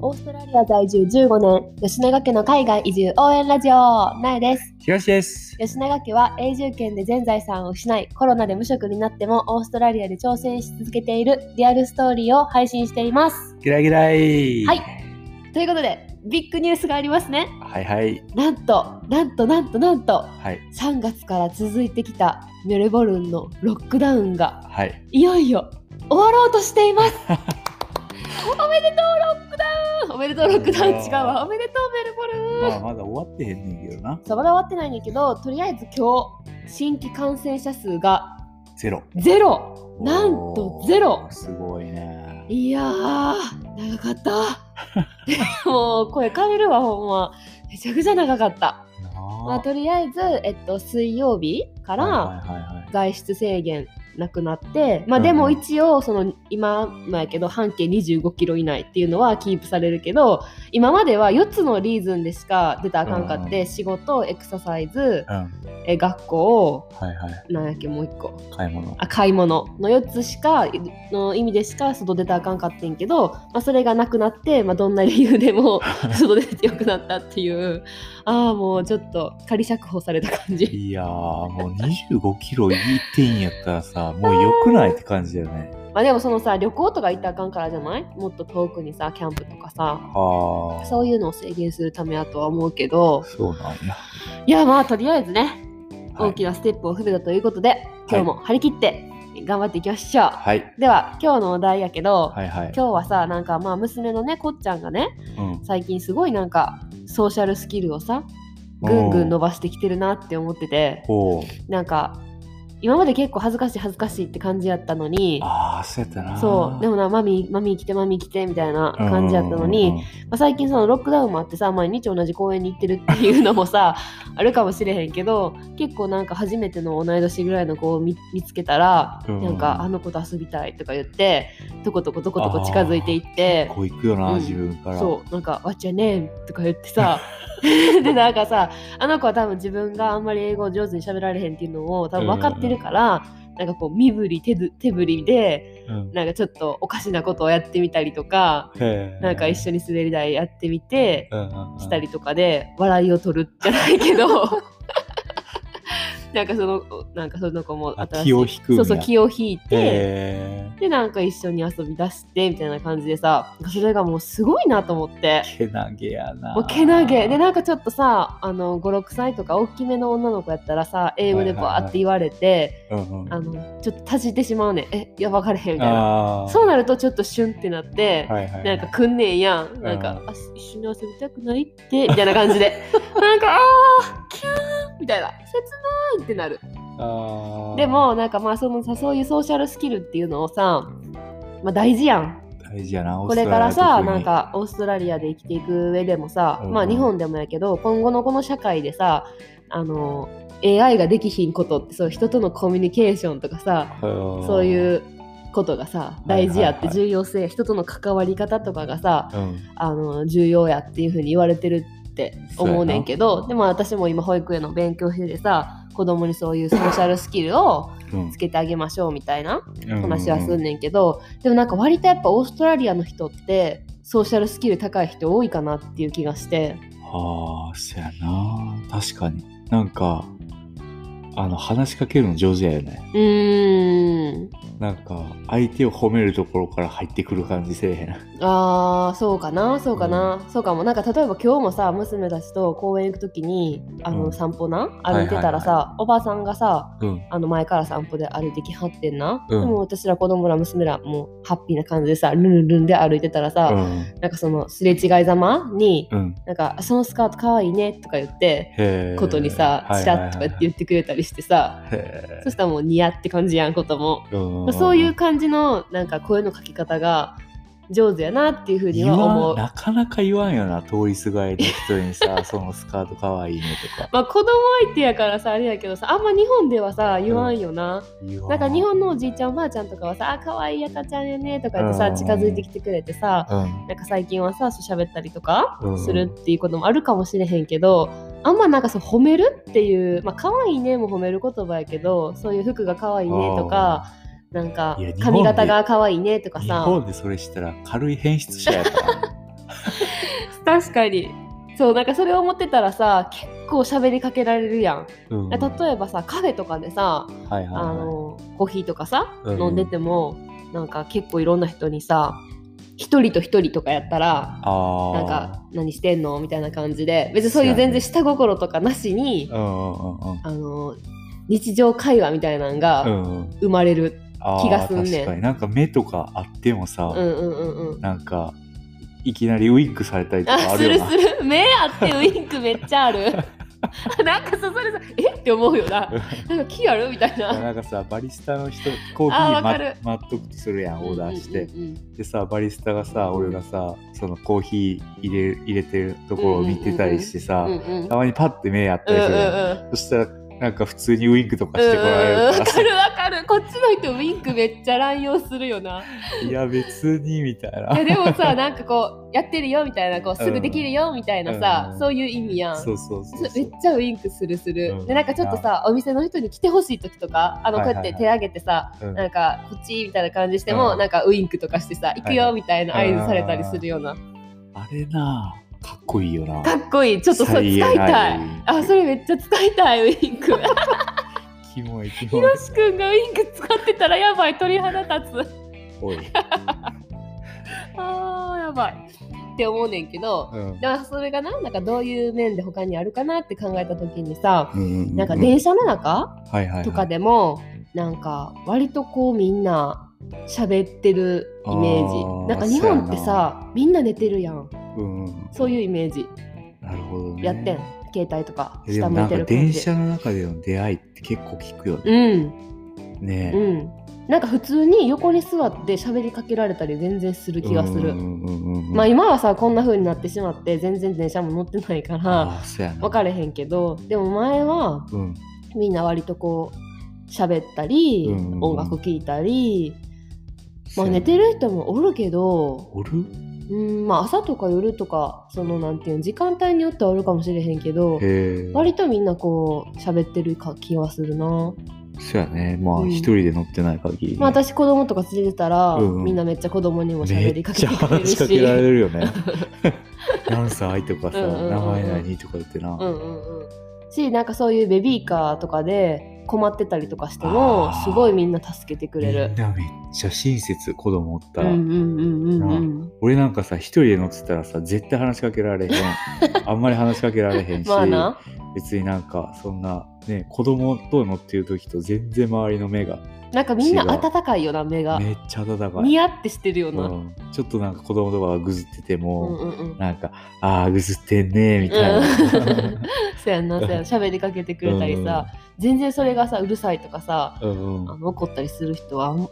オーストラリア在住15年、吉永家の海外移住応援ラジオ、なえです。東です。吉永家は永住権で全財産を失い、コロナで無職になってもオーストラリアで挑戦し続けているリアルストーリーを配信しています。ギラギライ。はい。ということで、ビッグニュースがありますね。はいはい。なんと、なんと、なんと、なんと、はい。3月から続いてきたメルボルンのロックダウンがはい。いよいよ終わろうとしています。おめでとうロックダウンおめでとうロックダウン違うわ。おめでとうメルボルン、まあまだ終わってへんねんけどな。そうまだ終わってないんだけど、とりあえず今日、新規感染者数がゼロ。ゼロなんとゼロすごいね。いやー、長かった。もう声かれるわ、ほんま。めちゃくちゃ長かった。まあ、とりあえず、えっと、水曜日から。外出制限なくなって、まあ、でも一応その今もやけど半径25キロ以内っていうのはキープされるけど今までは4つのリーズンでしか出たらあかんかって、うん仕事エクササイズうん。え学校はいはい。なんやっけもう1個買い物。あ買い物の4つしかの意味でしか外出たらあかんかってんけど、まあ、それがなくなって、まあ、どんな理由でも 外出てよくなったっていうああもうちょっと仮釈放された感じ。いやー、もう25キロ行ってんやったらさ、もう良くないって感じだよね。まあでもそのさ旅行とか行ったらあかんからじゃない？もっと遠くにさキャンプとかさはあ。そういうのを制限するためやとは思うけどそうなんや。いやまあとりあえずねはい大きなステップを踏めたということで、今日も張り切って頑張っていきましょう、はい。では今日のお題やけど、はいはい。今日はさなんかまあ娘のねこっちゃんがねうん。最近すごいなんかソーシャルスキルをさぐんぐん伸ばしてきてるなって思ってて。なんか今まで結構恥ずかしい恥ずかしいって感じやったのにああ、そうやったな。そうでもなマミーマミー来てマミー来てみたいな感じやったのに、まあ、最近そのロックダウンもあってさ毎日同じ公園に行ってるっていうのもさ あるかもしれへんけど結構なんか初めての同い年ぐらいの子を見見つけたら、うんなんかあの子と遊びたいとか言ってとことことことこ近づいていってこう行くよな、うん自分から。そうなんか「What's your name?」とか言ってさ でなんかさあの子は多分自分があんまり英語を上手に喋られへんっていうのを多分分かってるから、なんかこう身振り手ぶ手振りでうん。なんかちょっとおかしなことをやってみたりとか。へーなんか一緒に滑り台やってみてうんうんうんしたりとかで笑いを取るじゃないけど なんかそのなんかその子も気を引くそうそう気を引いて。へでなんか一緒に遊び出してみたいな感じでさそれがもうすごいなと思って。ーけなげやな。もうけなげ。でなんかちょっとさあの56歳とか大きめの女の子やったらさ英語でバーって言われて、あのちょっとたじってしまうねん。えいや分かれへんみたいな。そうなるとちょっとシュンってなって、はいはいはい、なんかくんねんやん。なんか、うんあ一緒に遊びたくないって、みたいな感じで。なんか、あー、キュー。ンみたいな。切ないってなる。でも、なんかまあそのさ、そういうソーシャルスキルっていうのをさ、まあ大事やん。大事やな、これからさ、なんかオーストラリアで生きていく上でもさ、うんまあ日本でもやけど、今後のこの社会でさ、あの、AI ができひんことって、そう人とのコミュニケーションとかさ、そういうことがさ、大事やって重要性、人との関わり方とかがさ、うん、あの重要やっていう風に言われてるって思うねんけどでも私も今保育園の勉強しててさ子供にそういうソーシャルスキルをうんつけてあげましょうみたいなうん話はすんねんけど、でもなんか割とやっぱオーストラリアの人ってソーシャルスキル高い人多いかなっていう気がしてああ、そやな。確かに。なんか、あの、話しかけるの上手やよね。うーんなんか、相手を褒めるところから入ってくる感じせえへん。あーそうかなそうかな、そうかもなんか例えば今日もさ娘たちと公園行く時にあの、うん散歩な歩いてたらさ、おばさんがさうん。あの前から散歩で歩いてきはってんな、うんでも私ら子供ら娘らもうハッピーな感じでさルンルンで歩いてたらさ、うん。なんかそのすれ違いざまに、うん。なんか「そのスカートかわいいね」とか言ってことにさチラッとかって言ってくれたりしてさ、へそしたらもう似合って感じやんことも、ーまあそういう感じのなんか声のかけ方が上手やなっていうふうには思う。んなかなか言わんよな、通りすがりの人にさ、そのスカートかわいいねとか。まあ子供相手やからさあれやけどさあんま日本ではさ言わんよな、言わん。なんか日本のおじいちゃんおばあちゃんとかはさ「あ可愛い赤ちゃんやね」とか言ってさうん。近づいてきてくれてさうん。なんか最近はさそう喋ったりとかうん。するっていうこともあるかもしれへんけどあんまなんかそう褒めるっていうまあ可愛いねも褒める言葉やけどそういう服が可愛いねとかなんか髪型が可愛いねとか日さ本でそれしたら軽い変質者やから。確かに。そうなんかそれを思ってたらさ結構喋りかけられるやん。うん。例えばさカフェとかでさはいはいはい。あのコーヒーとかさ、うん。飲んでてもなんか結構いろんな人にさ一人と一人とかやったらなんか何してんのみたいな感じで別にそういう全然下心とかなしに、あの日常会話みたいなのうが生まれる、気がすんねん。確かに。なんか目とかあってもさ、うん、うんうんうん。なんかいきなりウインクされたりとかあするよな。する目あってウインクめっちゃある なんかさそれさえ？って思うよな。なんか気ある？みたいな。なんかさバリスタの人コーヒあーーま待っとくとするやんオーダーして、うん。うんうんでさバリスタがさ俺がさそのコーヒー入れ入れてるところを見てたりしてさ、うんうんうんたまにパッて目あったりするやん、うん。そしたらなんか普通にウインクとかうんしてこられるわからさ、かるわかる。こっちの人ウインクめっちゃ乱用するよな。いや別にみたいな。いやでもさなんかこうやってるよみたいなこうすぐできるよみたいなさ、うん。そういう意味やん。そうそうそうめそうっちゃウインクするする、うん。でなんかちょっとさお店の人に来てほしい時とかあのこうはいはい。はいやって手挙げてさ、うん。なんかこっちみたいな感じしても、うん。なんかウインクとかしてさ行くはいはいよみたいな合図されたりするような、あれなかっこいいよな。かっこいい。ちょっとそれ使いたい。あそれめっちゃ使いたい。ウインクキモいキひモい。ろしくんがウインク使ってたらやばい鳥肌立つ。おい、あーやばい。って思うねんけどうん。だからそれがななんかどういう面で他にあるかなって考えた時にさうんうんうんなんか電車の中？はいはいはい。とかでもなんか割とこうみんな喋ってるイメージ。なんか日本ってさみんな寝てるやんうんうんそういうイメージ。なるほどね。やってん、携帯とかで下向いてる電車の中での出会いって結構聞くよね。うん。ね。うん。なんか普通に横に座って喋りかけられたり全然する気がする、うんうんまあ今はさこんな風になってしまって全然電車も乗ってないから。分かれへんけどでも前はうん。みんな割とこう喋ったり、うんうんうん。音楽聴いたり、まあ、寝てる人もおるけど、おる？うんまあ、朝とか夜とかそのなんていうの時間帯によってはおるかもしれへんけど。割とみんなこう喋ってるか気はするな、そうやね。まあうん一人で乗ってない限りね。まあ、私子供とか連れてたら、うんうんみんなめっちゃ子供にもめ喋りっちゃかけてくれるし話しかけられるよね。何歳とかさ、うんうんうんうん名前何とか言ってな。うんうんうんしなんかそういうベビーカーとかで困ってたりとかしてもすごいみんな助けてくれるみん。なめっちゃ親切子供おったら。俺なんかさ一人で乗ってたらさ絶対話しかけられへん あんまり話しかけられへんし、別になんかそんなね子供と乗ってる時と全然周りの目がなんかみんな温かいよな目が。めっちゃ温かい、ニヤってしてるよな、うん、ちょっとなんか子供とかがぐずっててうんも、うんうん。なんかああぐずってんねみたいな、そう やんなそうやん喋りかけてくれたりさ、全然それがさうるさいとかさうんうん。あの怒ったりする人はまあ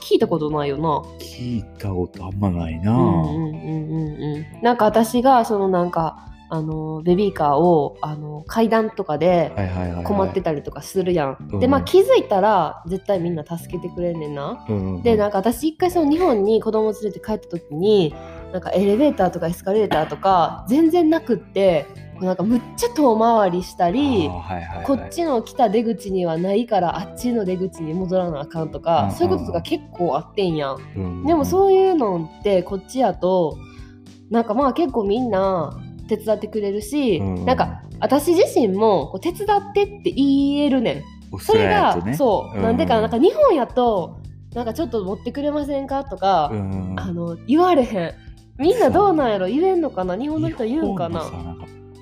聞いたことないよな。聞いたことあんまないな、うんうんうんうんうん。なんか私がそのなんかあのベビーカーをあの階段とかで困ってたりとかするやん。うんでまあ気づいたら絶対みんな助けてくれんねんな。うんうんうんでなんか私一回その日本に子供連れて帰った時になんかエレベーターとかエスカレーターとか全然なくってなんかむっちゃ遠回りしたり。はいはいはいこっちの来た出口にはないからあっちの出口に戻らなあかんとか、うんうんそういうこととか結構あってんやん。うんでもそういうのってこっちやとなんかまあ結構みんな手伝ってくれるし、うん。なんか私自身もこう手伝ってって言えるねん。それがそう、うん。なんでかなんか日本やとなんかちょっと持ってくれませんかとか、うん。あの言われへん。みんなどうなんやろ？言えんのかな？日本の人言うんかな？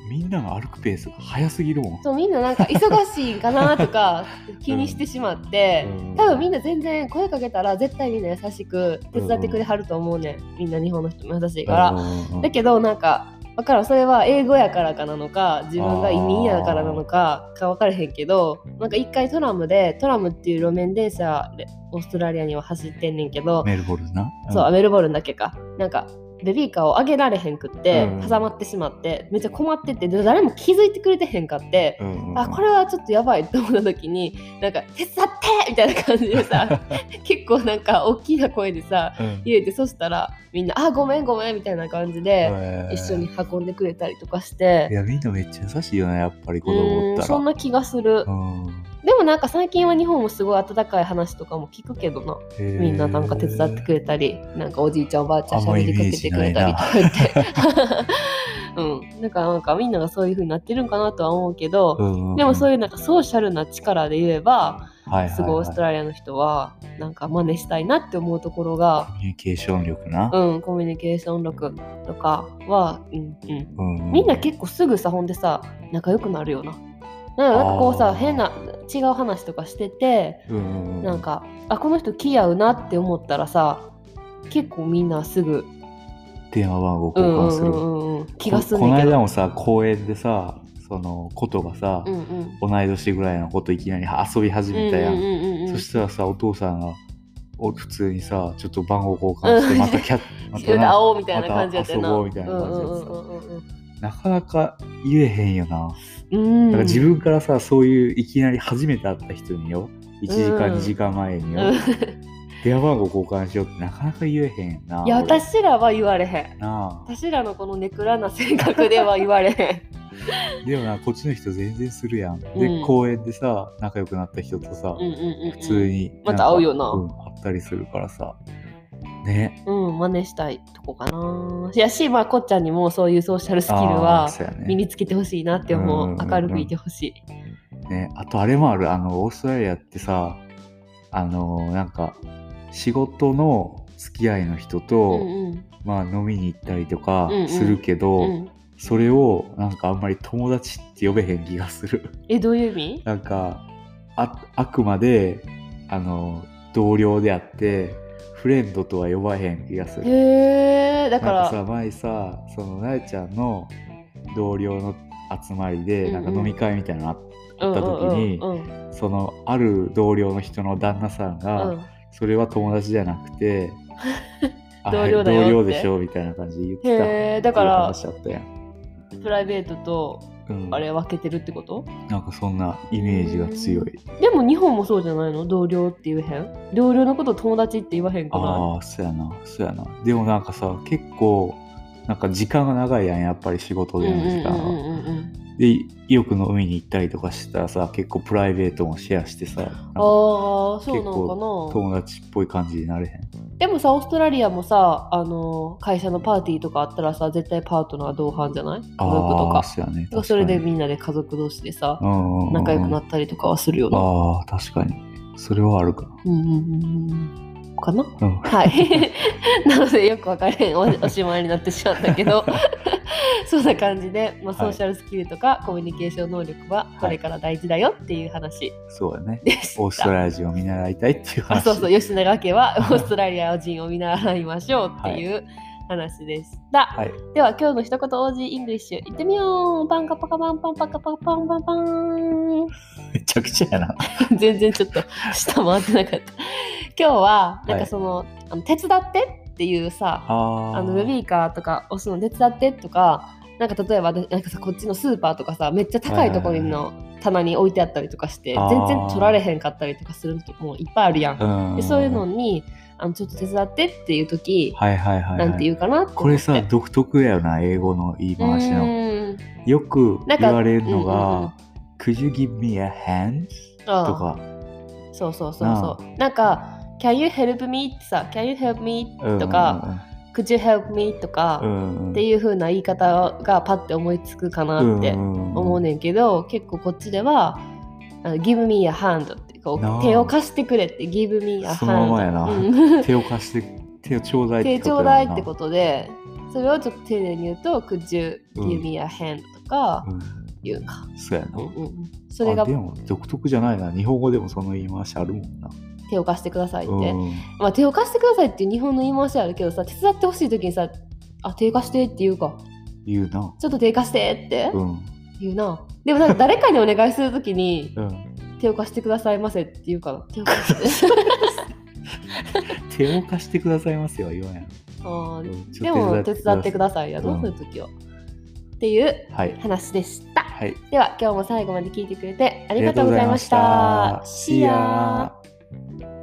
みんなが歩くペースが速すぎるもん。そうみんななんか忙しいんかなとか 気にしてしまって、うん。多分みんな全然声かけたら絶対みんな優しく手伝ってくれはると思うねん。みんな日本の人も優しいから、うんだけどなんか分からんそれは英語やからかなのか自分が移民やからなのかか分からへんけどなんか一回トラムでトラムっていう路面電車でオーストラリアには走ってんねんけど、メルボルンな？そうメルボルンだけか。なんかベビーカーを上げられへんくって、うん。挟まってしまってめっちゃ困っててで誰も気づいてくれてへんかって、うんうんうん。あこれはちょっとやばいって思った時になんか「手伝って!」みたいな感じでさ 結構なんか大きな声でさうん。入れてそしたらみんな「あごめんごめん」みたいな感じで一緒に運んでくれたりとかして。いや、みんなめっちゃ優しいよね、やっぱり子う供おったら。んそんな気がする。うんでもなんか最近は日本もすごい温かい話とかも聞くけどなみんななんか手伝ってくれたりなんかおじいちゃんおばあちゃんあんまイメー喋りかけてくれたりとか言って うん。だからなんかみんながそういう風になってるんかなとは思うけど、うんでもそういう、なんかソーシャルな力で言えば、すごいオーストラリアの人はなんか真似したいなって思うところがコ、ミュニケーション力な。うん、コミュニケーション力とかは、うんうん。うんみんな結構すぐさ、ほんでさ、仲良くなるよな。なんかこうさ、変な違う話とかしてて、うんうんうんなんか、あ、この人気合うなって思ったらさ、結構みんなすぐ、電話番号交換する。うんうんうん、気がするここの。間もさ、公園でさ、そのことがさ、うんうん。同い年ぐらいのこといきなり遊び始めたやん。うんうんうんうんそしたらさ、お父さんがお普通にさ、ちょっと番号交換して、うんまたキャッ、まうん、な会おうみたいな感じやったよな。また遊ぼうみたいな感じでさうんうんうんうんなかなか言えへんよな。うんうん。だから自分からさ、そういういきなり初めて会った人によ、1時間、うん2時間前によ、うん電話番号交換しようってなかなか言えへんな。いや、俺私らは言われへん。なあ。私らのこのネクラな性格では言われへん。でもな、こっちの人全然するやん。で、うん公園でさ、仲良くなった人とさ、うんうんうんうん。普通にまた会うよなうん、会ったりするからさ。ね。うん、真似したいとこかな。いやし、まあ、こっちゃんにもそういうソーシャルスキルあは身につけてほしいなって思う。うんうんうん明るくいてほしい。ね、あとあれもある、あの、オーストラリアってさ、あの、なんか、仕事の付き合いの人と、うんうんまあ飲みに行ったりとかうんうんするけど、うん。それをなんかあんまり友達って呼べへん気がする。え、どういう意味？なんか、ああくまで、あの、同僚であって、フレンドとは呼ばへん気がする。へえ、だか、ら。さ、前さ、その、なえちゃんの同僚の集まりで、なんか飲み会みたいなのあった時にそのある同僚の人の旦那さんが、うん。それは友達じゃなくてあ 同僚だよ同僚でしょみたいな感じで言ってたへーだからプライベートとうん、あれ分けてるってこと？なんかそんなイメージが強い。でも日本もそうじゃないの？同僚って言えへん？同僚のこと友達って言わへんくなああそうやな。そうやな。でもなんかさ結構なんか時間が長いやんやっぱり仕事いでの時間でよく飲みに行ったりとかしたらさ結構プライベートもシェアしてさああそうなのかな。友達っぽい感じになれへん？でもさオーストラリアもさあの会社のパーティーとかあったらさ絶対パートナー同伴じゃない？家族とか。そうやね。それでみんなで家族同士でさ仲良くなったりとかはするよな。ああ、確かに。それはあるか。うんうんうんうんかな？な。うん。はい。なのでよく分かれへんお おしまいになってしまったけど そんな感じで、まあ、ソーシャルスキルとかコミュニケーション能力はこれから大事だよっていう話そうやね。オーストラリア人を見習いたいっていう話。あそうそう吉永家はオーストラリア人を見習いましょうっていう話でした。はい。では今日の一言 OG イングリッシュいってみようパンカパカパンパンパカパカパンパンパンめちゃくちゃやな。全然ちょっと下回ってなかった今日はなんかその,、あの手伝ってっていうさあのベビーカーとか押すの手伝ってとかなんか例えばなんかさこっちのスーパーとかさめっちゃ高いところの棚に置いてあったりとかしてあー全然取られへんかったりとかするのもいっぱいあるやん。うん。でそういうのにあのちょっと手伝ってっていう時、はいはいはい、はい。なんて言うかなこれさ、独特やよな、英語の言い回しうの。よく言われるのうんうんうんが、Could you give me a hand? とか。そうそうそうそう。なんか、Can you help me? ってさ、Can you help me? とか、Could you help me? とか、うんうんうん、っていう風な言い方がパッて思いつくかなって思思うねんけど、結構こっちでは、Give me a hand ってこう手を貸してくれって Give me a hand そのままやなうん 手を貸して、手をちょうだいって手ちょうことやもんなだいってことで、それをちょっと丁寧に言うと Could you うん give me a hand? とかうん。言うか。そうやな。うんうんうんそれがあでも独特じゃないな。日本語でもその言い回しあるもんな。手を貸してくださいって。うんまあ、手を貸してくださいっていう日本の言い回しあるけどさ手伝ってほしい時にさあ手貸してって言うか言うな。ちょっと手貸してってうん。言うな、でもなんか誰かにお願いする時にうん。手を貸してくださいませって言うかな手を貸して手を貸してくださいますよ、言わんやん。あでも手伝ってくださいやろ、うんそういう時はっていうはい。話でしたはい。では今日も最後まで聞いてくれてありがとうございましたあり Thank you.